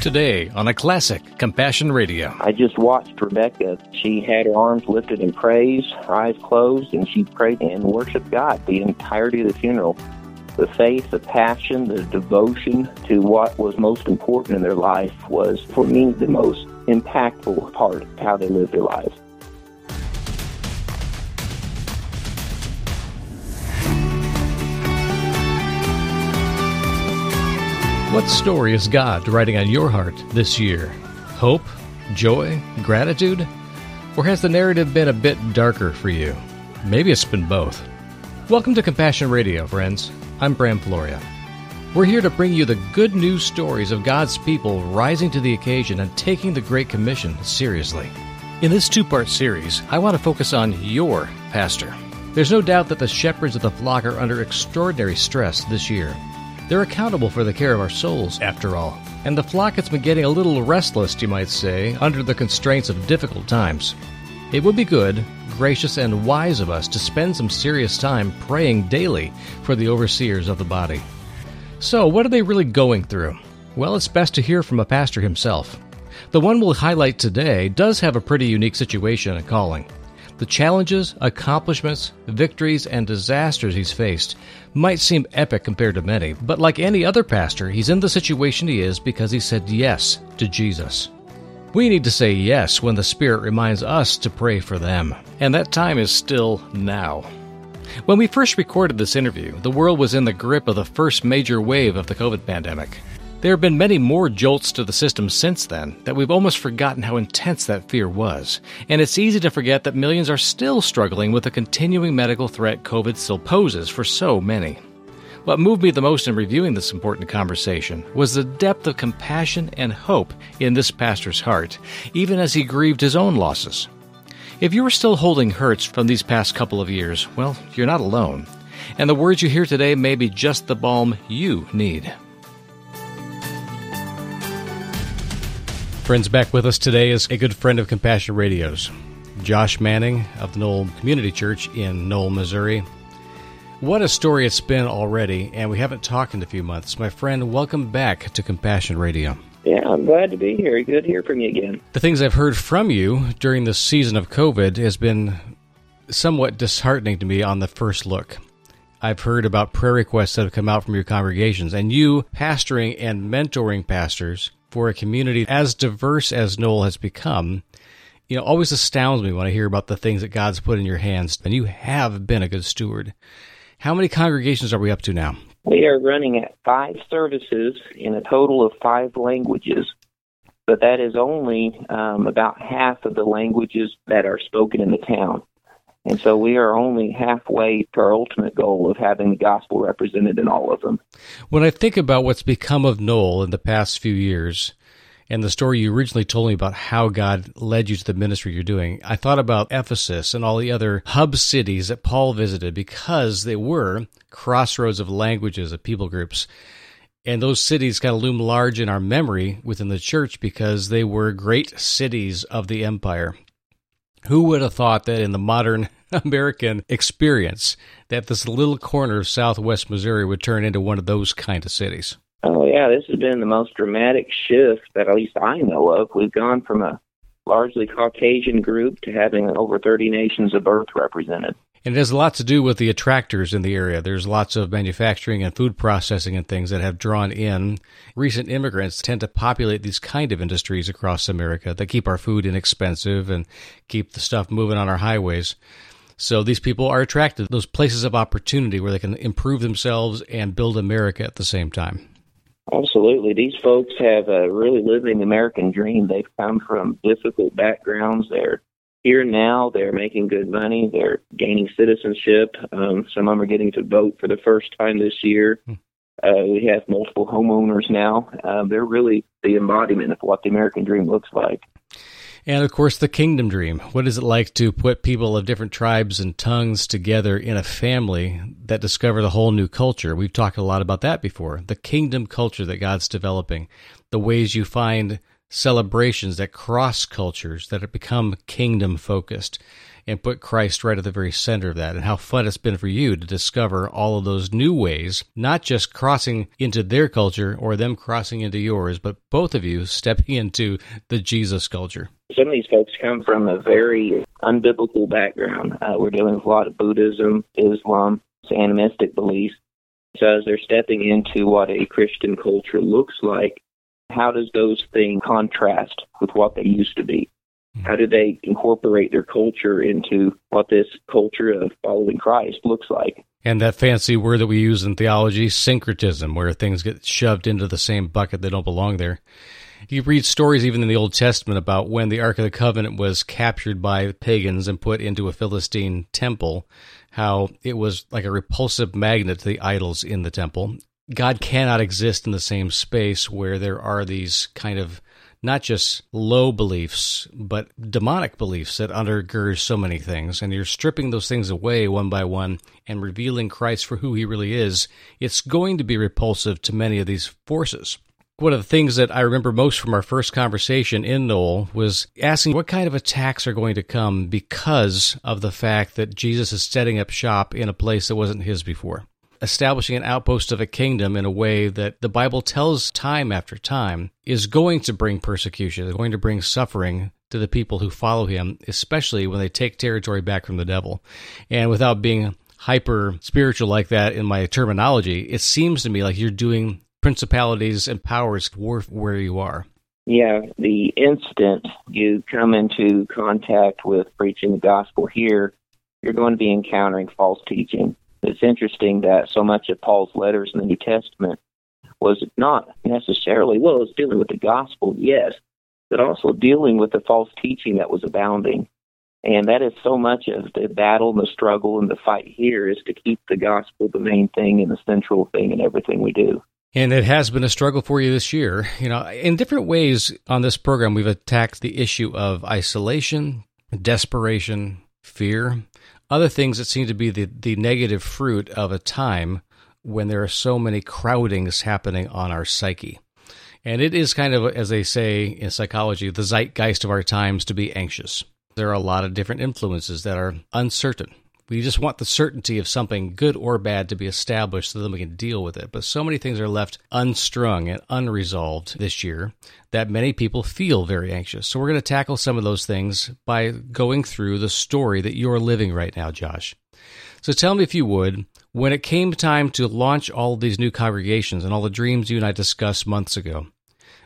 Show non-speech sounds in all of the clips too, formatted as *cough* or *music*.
Today on a classic Compassion Radio. I just watched Rebecca. She had her arms lifted in praise, her eyes closed, and she prayed and worshiped God the entirety of the funeral. The faith, the passion, the devotion to what was most important in their life was, for me, the most impactful part of how they lived their lives. What story is God writing on your heart this year? Hope, joy, gratitude? Or has the narrative been a bit darker for you? Maybe it's been both. Welcome to Compassion Radio, friends. I'm Bram Floria. We're here to bring you the good news stories of God's people rising to the occasion and taking the Great Commission seriously. In this two part series, I want to focus on your pastor. There's no doubt that the shepherds of the flock are under extraordinary stress this year. They're accountable for the care of our souls, after all. And the flock has been getting a little restless, you might say, under the constraints of difficult times. It would be good, gracious, and wise of us to spend some serious time praying daily for the overseers of the body. So, what are they really going through? Well, it's best to hear from a pastor himself. The one we'll highlight today does have a pretty unique situation and calling. The challenges, accomplishments, victories, and disasters he's faced might seem epic compared to many, but like any other pastor, he's in the situation he is because he said yes to Jesus. We need to say yes when the Spirit reminds us to pray for them, and that time is still now. When we first recorded this interview, the world was in the grip of the first major wave of the COVID pandemic. There have been many more jolts to the system since then that we've almost forgotten how intense that fear was. And it's easy to forget that millions are still struggling with the continuing medical threat COVID still poses for so many. What moved me the most in reviewing this important conversation was the depth of compassion and hope in this pastor's heart, even as he grieved his own losses. If you are still holding hurts from these past couple of years, well, you're not alone. And the words you hear today may be just the balm you need. Friends, back with us today is a good friend of Compassion Radio's, Josh Manning of the Noel Community Church in Noel, Missouri. What a story it's been already, and we haven't talked in a few months. My friend, welcome back to Compassion Radio. Yeah, I'm glad to be here. Good to hear from you again. The things I've heard from you during the season of COVID has been somewhat disheartening to me on the first look. I've heard about prayer requests that have come out from your congregations, and you pastoring and mentoring pastors for a community as diverse as Noel has become, you know, always astounds me when I hear about the things that God's put in your hands. And you have been a good steward. How many congregations are we up to now? We are running at five services in a total of five languages, but that is only um, about half of the languages that are spoken in the town. And so we are only halfway to our ultimate goal of having the gospel represented in all of them. When I think about what's become of Noel in the past few years, and the story you originally told me about how God led you to the ministry you're doing, I thought about Ephesus and all the other hub cities that Paul visited because they were crossroads of languages, of people groups. And those cities kind of loom large in our memory within the church because they were great cities of the empire. Who would have thought that in the modern *laughs* American experience that this little corner of southwest Missouri would turn into one of those kind of cities? Oh, yeah, this has been the most dramatic shift that at least I know of. We've gone from a largely Caucasian group to having over 30 nations of birth represented. And it has a lot to do with the attractors in the area. There's lots of manufacturing and food processing and things that have drawn in. Recent immigrants tend to populate these kind of industries across America that keep our food inexpensive and keep the stuff moving on our highways. So these people are attracted to those places of opportunity where they can improve themselves and build America at the same time. Absolutely. These folks have a really living American dream. They've come from difficult backgrounds. They're here now. They're making good money. They're gaining citizenship. Um, some of them are getting to vote for the first time this year. Hmm. Uh, we have multiple homeowners now. Uh, they're really the embodiment of what the American dream looks like. And of course, the kingdom dream. What is it like to put people of different tribes and tongues together in a family that discover the whole new culture? We've talked a lot about that before. The kingdom culture that God's developing, the ways you find celebrations that cross cultures, that have become kingdom focused and put Christ right at the very center of that, and how fun it's been for you to discover all of those new ways, not just crossing into their culture or them crossing into yours, but both of you stepping into the Jesus culture. Some of these folks come from a very unbiblical background. Uh, we're dealing with a lot of Buddhism, Islam, animistic beliefs. So as they're stepping into what a Christian culture looks like, how does those things contrast with what they used to be? How do they incorporate their culture into what this culture of following Christ looks like? And that fancy word that we use in theology, syncretism, where things get shoved into the same bucket they don't belong there. You read stories even in the Old Testament about when the Ark of the Covenant was captured by pagans and put into a Philistine temple, how it was like a repulsive magnet to the idols in the temple. God cannot exist in the same space where there are these kind of not just low beliefs, but demonic beliefs that undergird so many things. And you're stripping those things away one by one and revealing Christ for who he really is. It's going to be repulsive to many of these forces. One of the things that I remember most from our first conversation in Noel was asking what kind of attacks are going to come because of the fact that Jesus is setting up shop in a place that wasn't his before establishing an outpost of a kingdom in a way that the Bible tells time after time is going to bring persecution, is going to bring suffering to the people who follow him, especially when they take territory back from the devil. And without being hyper spiritual like that in my terminology, it seems to me like you're doing principalities and powers where you are. Yeah, the instant you come into contact with preaching the gospel here, you're going to be encountering false teaching. It's interesting that so much of Paul's letters in the New Testament was not necessarily, well, it was dealing with the gospel, yes, but also dealing with the false teaching that was abounding. And that is so much of the battle and the struggle and the fight here is to keep the gospel the main thing and the central thing in everything we do. And it has been a struggle for you this year. You know, in different ways on this program, we've attacked the issue of isolation, desperation, fear, other things that seem to be the, the negative fruit of a time when there are so many crowdings happening on our psyche. And it is kind of, as they say in psychology, the zeitgeist of our times to be anxious. There are a lot of different influences that are uncertain. We just want the certainty of something good or bad to be established so that we can deal with it. But so many things are left unstrung and unresolved this year that many people feel very anxious. So we're going to tackle some of those things by going through the story that you're living right now, Josh. So tell me if you would, when it came time to launch all of these new congregations and all the dreams you and I discussed months ago,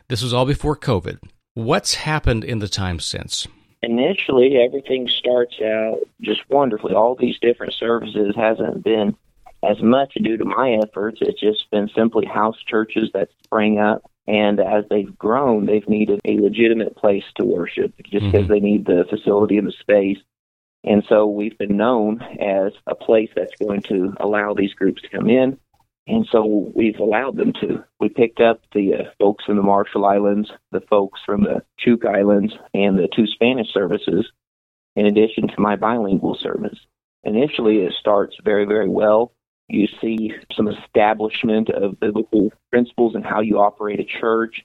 this was all before COVID. What's happened in the time since? Initially everything starts out just wonderfully. All these different services hasn't been as much due to my efforts. It's just been simply house churches that sprang up. And as they've grown, they've needed a legitimate place to worship just because mm-hmm. they need the facility and the space. And so we've been known as a place that's going to allow these groups to come in and so we've allowed them to. We picked up the uh, folks from the Marshall Islands, the folks from the Chuuk Islands, and the two Spanish services, in addition to my bilingual service. Initially, it starts very, very well. You see some establishment of biblical principles and how you operate a church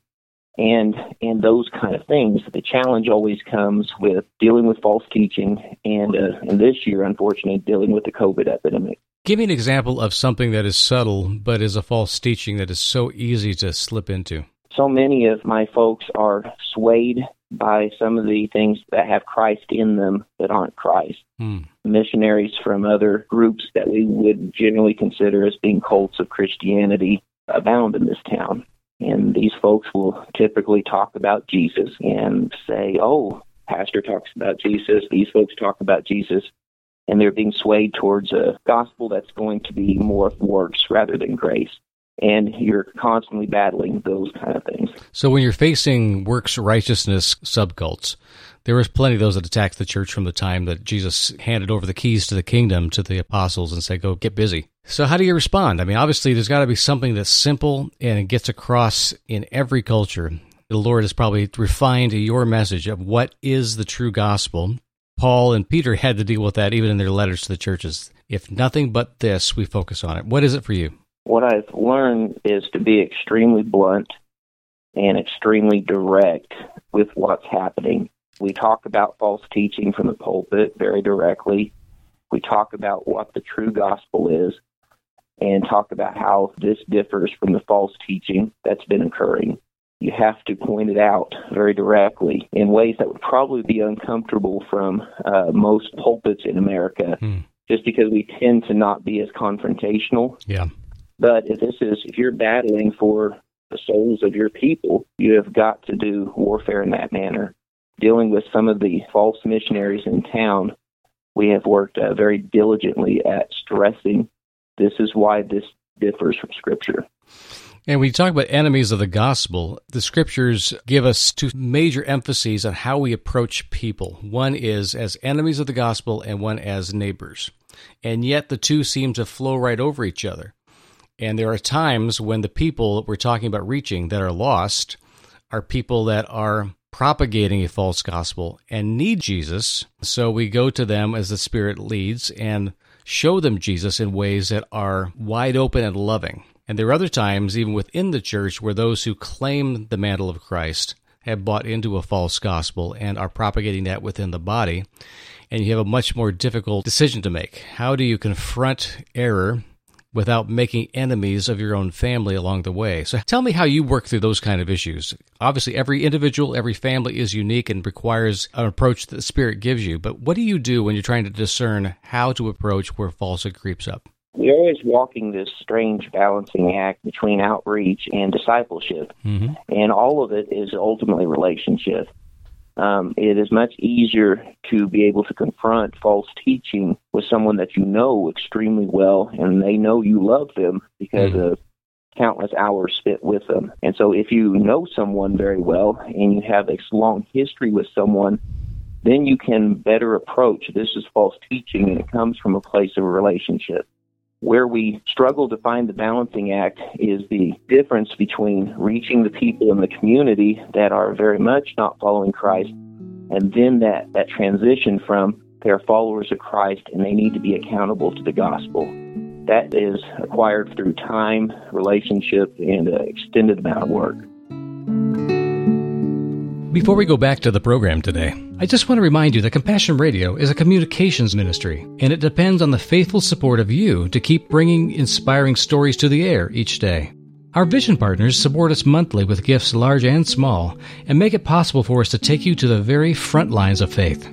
and and those kind of things. The challenge always comes with dealing with false teaching, and uh, and this year, unfortunately, dealing with the COVID epidemic. Give me an example of something that is subtle but is a false teaching that is so easy to slip into. So many of my folks are swayed by some of the things that have Christ in them that aren't Christ. Hmm. Missionaries from other groups that we would generally consider as being cults of Christianity abound in this town. And these folks will typically talk about Jesus and say, oh, pastor talks about Jesus, these folks talk about Jesus and they're being swayed towards a gospel that's going to be more works rather than grace. And you're constantly battling those kind of things. So when you're facing works righteousness subcults, there was plenty of those that attacked the church from the time that Jesus handed over the keys to the kingdom to the apostles and said, go get busy. So how do you respond? I mean, obviously there's got to be something that's simple and it gets across in every culture. The Lord has probably refined your message of what is the true gospel Paul and Peter had to deal with that even in their letters to the churches. If nothing but this, we focus on it. What is it for you? What I've learned is to be extremely blunt and extremely direct with what's happening. We talk about false teaching from the pulpit very directly. We talk about what the true gospel is and talk about how this differs from the false teaching that's been occurring. You have to point it out very directly in ways that would probably be uncomfortable from uh, most pulpits in America, hmm. just because we tend to not be as confrontational. Yeah. But if this is, if you're battling for the souls of your people, you have got to do warfare in that manner. Dealing with some of the false missionaries in town, we have worked uh, very diligently at stressing this is why this differs from Scripture. And when you talk about enemies of the gospel, the scriptures give us two major emphases on how we approach people. One is as enemies of the gospel, and one as neighbors. And yet the two seem to flow right over each other. And there are times when the people that we're talking about reaching that are lost are people that are propagating a false gospel and need Jesus. So we go to them as the Spirit leads and show them Jesus in ways that are wide open and loving. And there are other times, even within the church, where those who claim the mantle of Christ have bought into a false gospel and are propagating that within the body. And you have a much more difficult decision to make. How do you confront error without making enemies of your own family along the way. So tell me how you work through those kind of issues. Obviously, every individual, every family is unique and requires an approach that the Spirit gives you. But what do you do when you're trying to discern how to approach where falsehood creeps up? We're always walking this strange balancing act between outreach and discipleship. Mm-hmm. And all of it is ultimately relationship um, it is much easier to be able to confront false teaching with someone that you know extremely well and they know you love them because mm. of countless hours spent with them. And so if you know someone very well and you have a long history with someone, then you can better approach this is false teaching and it comes from a place of relationship. Where we struggle to find the balancing act is the difference between reaching the people in the community that are very much not following Christ and then that, that transition from they're followers of Christ and they need to be accountable to the gospel. That is acquired through time, relationship, and an extended amount of work. Before we go back to the program today, I just want to remind you that Compassion Radio is a communications ministry, and it depends on the faithful support of you to keep bringing inspiring stories to the air each day. Our vision partners support us monthly with gifts large and small, and make it possible for us to take you to the very front lines of faith.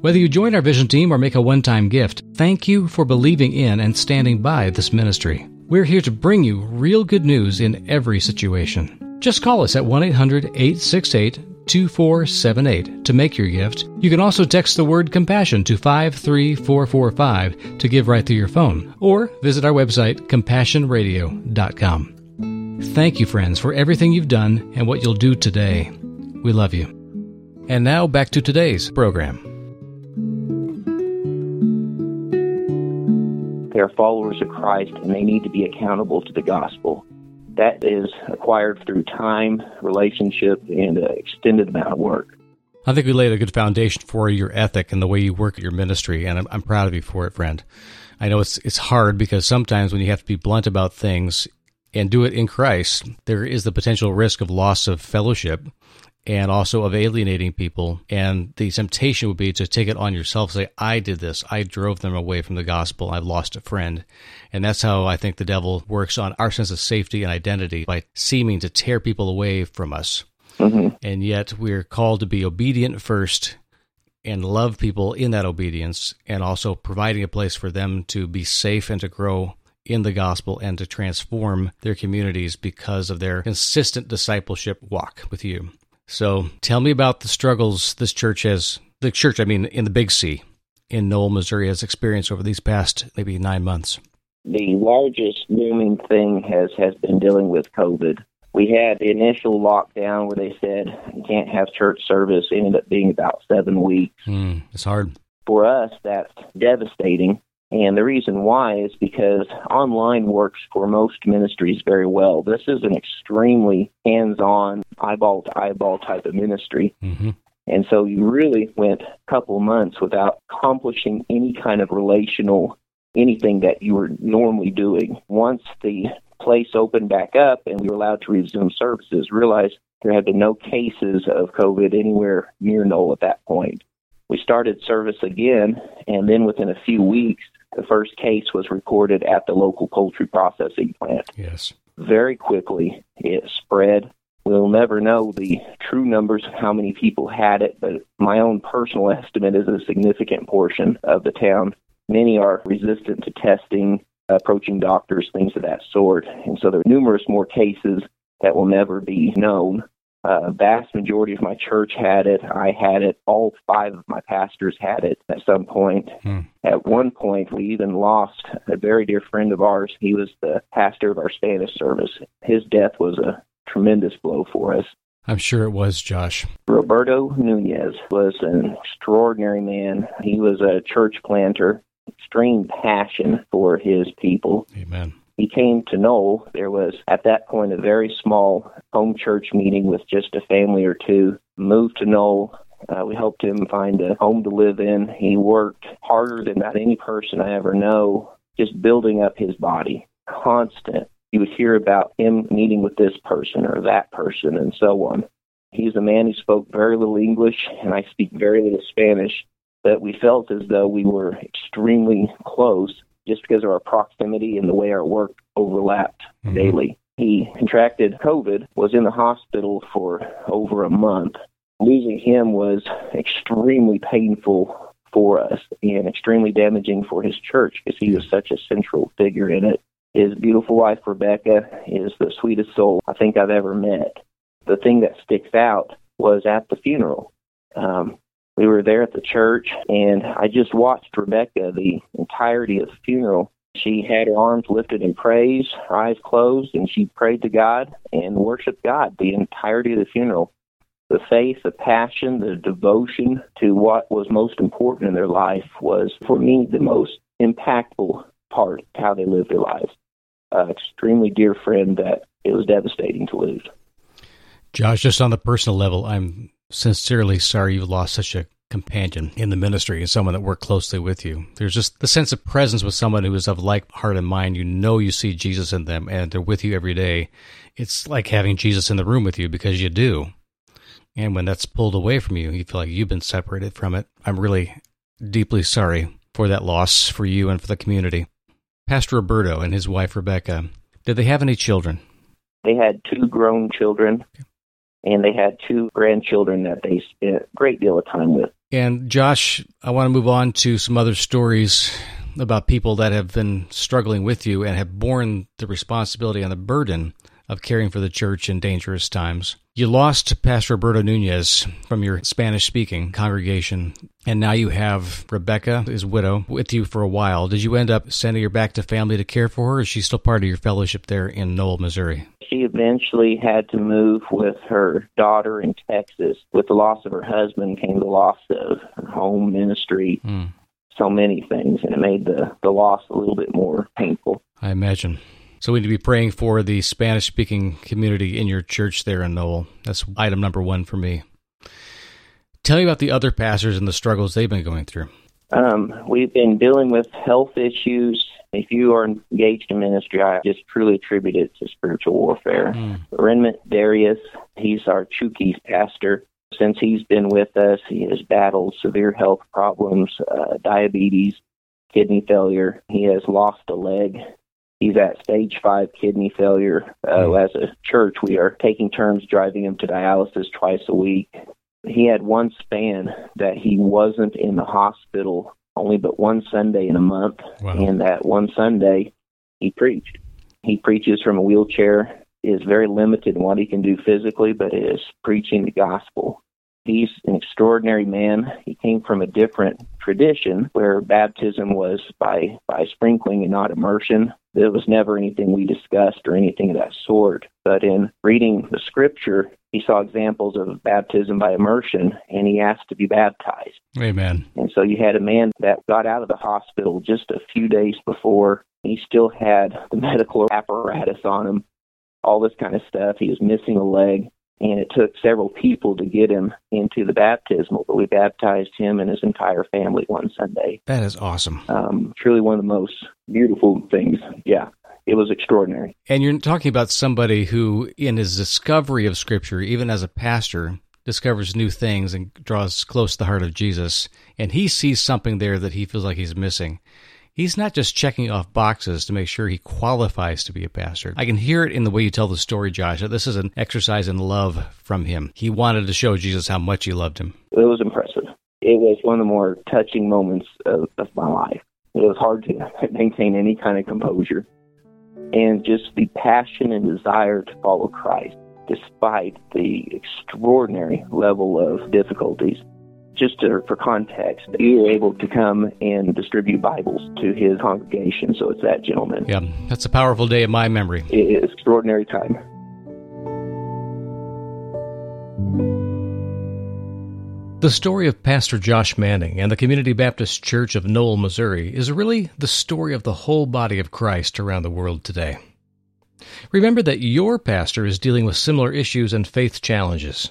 Whether you join our vision team or make a one time gift, thank you for believing in and standing by this ministry. We're here to bring you real good news in every situation. Just call us at 1 800 868 2478 to make your gift. You can also text the word compassion to 53445 to give right through your phone, or visit our website, compassionradio.com. Thank you, friends, for everything you've done and what you'll do today. We love you. And now back to today's program. They're followers of Christ and they need to be accountable to the gospel that is acquired through time, relationship, and an extended amount of work. I think we laid a good foundation for your ethic and the way you work at your ministry, and I'm, I'm proud of you for it, friend. I know it's it's hard because sometimes when you have to be blunt about things and do it in Christ, there is the potential risk of loss of fellowship and also of alienating people. And the temptation would be to take it on yourself, say, I did this. I drove them away from the gospel. I've lost a friend. And that's how I think the devil works on our sense of safety and identity by seeming to tear people away from us. Mm-hmm. And yet we're called to be obedient first and love people in that obedience and also providing a place for them to be safe and to grow in the gospel and to transform their communities because of their consistent discipleship walk with you. So tell me about the struggles this church has, the church, I mean, in the Big C in Noel, Missouri, has experienced over these past maybe nine months. The largest looming thing has, has been dealing with COVID. We had the initial lockdown where they said you can't have church service. It ended up being about seven weeks. Mm, it's hard. For us, that's devastating. And the reason why is because online works for most ministries very well. This is an extremely hands on, eyeball to eyeball type of ministry. Mm-hmm. And so you really went a couple months without accomplishing any kind of relational anything that you were normally doing. Once the place opened back up and we were allowed to resume services, realized there had been no cases of COVID anywhere near Noel at that point. We started service again, and then within a few weeks, the first case was recorded at the local poultry processing plant. Yes. Very quickly, it spread. We'll never know the true numbers of how many people had it, but my own personal estimate is a significant portion of the town. Many are resistant to testing, approaching doctors, things of that sort. And so there are numerous more cases that will never be known. Uh, vast majority of my church had it. I had it. All five of my pastors had it at some point. Hmm. At one point, we even lost a very dear friend of ours. He was the pastor of our Spanish service. His death was a tremendous blow for us. I'm sure it was, Josh. Roberto Nunez was an extraordinary man. He was a church planter, extreme passion for his people. Amen he came to Noel, there was at that point a very small home church meeting with just a family or two. Moved to Noel. Uh, we helped him find a home to live in. He worked harder than about any person I ever know, just building up his body. Constant. You would hear about him meeting with this person or that person and so on. He's a man who spoke very little English, and I speak very little Spanish, but we felt as though we were extremely close just because of our proximity and the way our work overlapped mm-hmm. daily. He contracted COVID, was in the hospital for over a month. Losing him was extremely painful for us and extremely damaging for his church because he was such a central figure in it. His beautiful wife, Rebecca, is the sweetest soul I think I've ever met. The thing that sticks out was at the funeral. Um, we were there at the church, and I just watched Rebecca the entirety of the funeral. She had her arms lifted in praise, her eyes closed, and she prayed to God and worshiped God the entirety of the funeral. The faith, the passion, the devotion to what was most important in their life was, for me, the most impactful part of how they lived their lives. Uh, extremely dear friend that it was devastating to lose. Josh, just on the personal level, I'm sincerely sorry you lost such a companion in the ministry and someone that worked closely with you. There's just the sense of presence with someone who is of like heart and mind. You know you see Jesus in them and they're with you every day. It's like having Jesus in the room with you because you do. And when that's pulled away from you, you feel like you've been separated from it. I'm really deeply sorry for that loss for you and for the community. Pastor Roberto and his wife Rebecca, did they have any children? They had two grown children. Okay and they had two grandchildren that they spent a great deal of time with. And Josh, I want to move on to some other stories about people that have been struggling with you and have borne the responsibility and the burden of caring for the church in dangerous times. You lost Pastor Roberto Nunez from your Spanish speaking congregation, and now you have Rebecca, his widow, with you for a while. Did you end up sending her back to family to care for her, or is she still part of your fellowship there in Noel, Missouri? She eventually had to move with her daughter in Texas. With the loss of her husband came the loss of her home ministry, mm. so many things, and it made the, the loss a little bit more painful. I imagine. So we need to be praying for the Spanish speaking community in your church there in Noel. That's item number one for me. Tell me about the other pastors and the struggles they've been going through. Um, we've been dealing with health issues. If you are engaged in ministry, I just truly attribute it to spiritual warfare. Mm. Darius, he's our Chuukese pastor. Since he's been with us, he has battled severe health problems, uh, diabetes, kidney failure. He has lost a leg He's at stage five kidney failure. Uh, hmm. as a church, we are taking turns driving him to dialysis twice a week. He had one span that he wasn't in the hospital only but one Sunday in a month. Wow. And that one Sunday, he preached. He preaches from a wheelchair, is very limited in what he can do physically, but is preaching the gospel. He's an extraordinary man. He came from a different tradition where baptism was by, by sprinkling and not immersion. There was never anything we discussed or anything of that sort. But in reading the scripture, he saw examples of baptism by immersion and he asked to be baptized. Amen. And so you had a man that got out of the hospital just a few days before. He still had the *laughs* medical apparatus on him, all this kind of stuff. He was missing a leg and it took several people to get him into the baptismal, but we baptized him and his entire family one Sunday. That is awesome. Um, truly one of the most beautiful things. Yeah, it was extraordinary. And you're talking about somebody who, in his discovery of Scripture, even as a pastor, discovers new things and draws close to the heart of Jesus, and he sees something there that he feels like he's missing. He's not just checking off boxes to make sure he qualifies to be a pastor. I can hear it in the way you tell the story, Josh, that this is an exercise in love from him. He wanted to show Jesus how much he loved him. It was impressive. It was one of the more touching moments of, of my life. It was hard to *laughs* maintain any kind of composure and just the passion and desire to follow Christ despite the extraordinary level of difficulties. Just to, for context, you were able to come and distribute Bibles to his congregation. So it's that gentleman. Yeah, that's a powerful day in my memory. It is extraordinary time. The story of Pastor Josh Manning and the Community Baptist Church of Noel, Missouri is really the story of the whole body of Christ around the world today. Remember that your pastor is dealing with similar issues and faith challenges.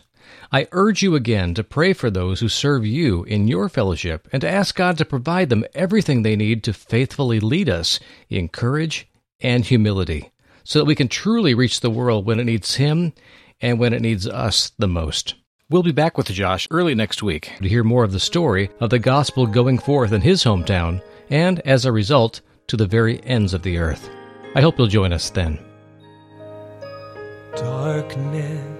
I urge you again to pray for those who serve you in your fellowship and to ask God to provide them everything they need to faithfully lead us in courage and humility so that we can truly reach the world when it needs Him and when it needs us the most. We'll be back with Josh early next week to hear more of the story of the gospel going forth in his hometown and, as a result, to the very ends of the earth. I hope you'll join us then. Darkness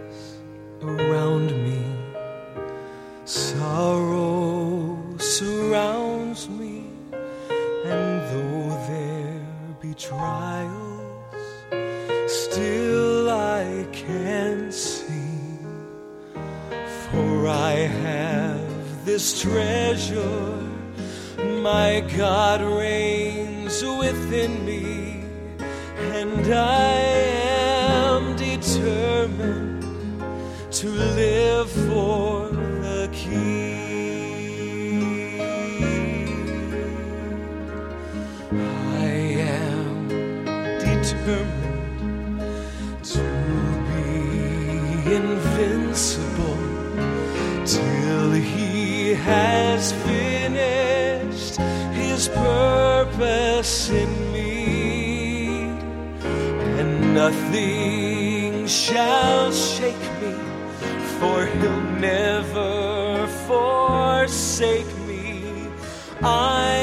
around me, sorrow surrounds me, and though there be trials, still I can see. For I have this treasure, my God reigns within me, and I am determined live for the King. I am determined to be invincible till he has finished his purpose in me, and nothing shall shake for he'll never forsake me. I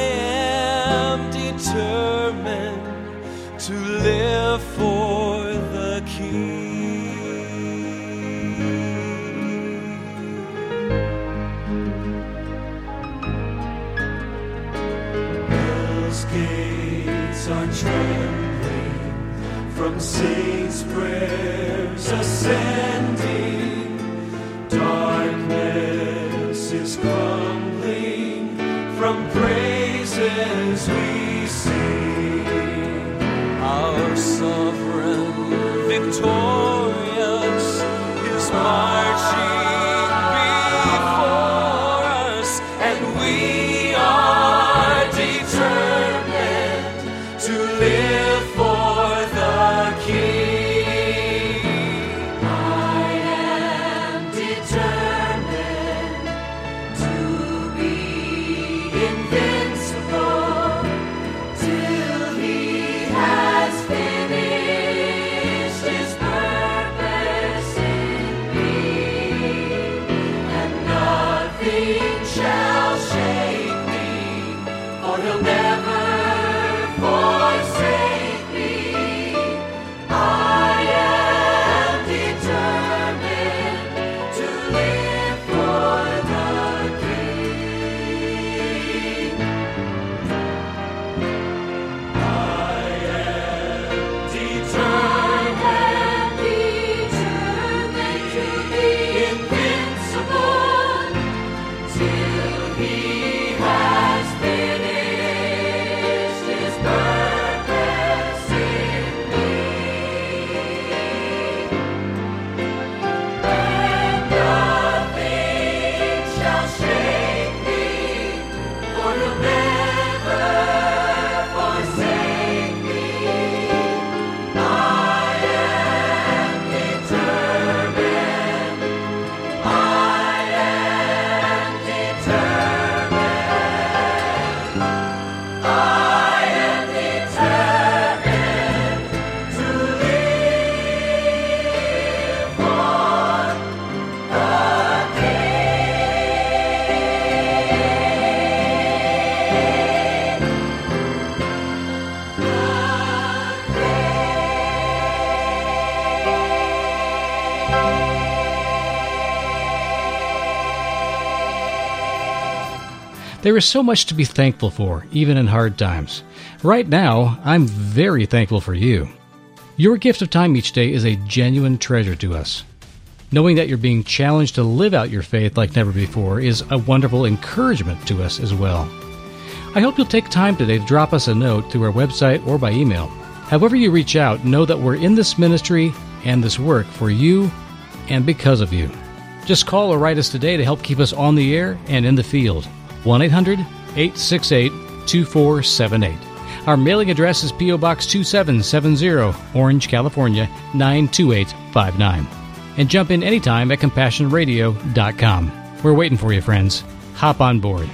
shall shake me, for he'll never. There is so much to be thankful for, even in hard times. Right now, I'm very thankful for you. Your gift of time each day is a genuine treasure to us. Knowing that you're being challenged to live out your faith like never before is a wonderful encouragement to us as well. I hope you'll take time today to drop us a note through our website or by email. However, you reach out, know that we're in this ministry and this work for you and because of you. Just call or write us today to help keep us on the air and in the field. 1 800 868 2478. Our mailing address is P.O. Box 2770, Orange, California 92859. And jump in anytime at CompassionRadio.com. We're waiting for you, friends. Hop on board.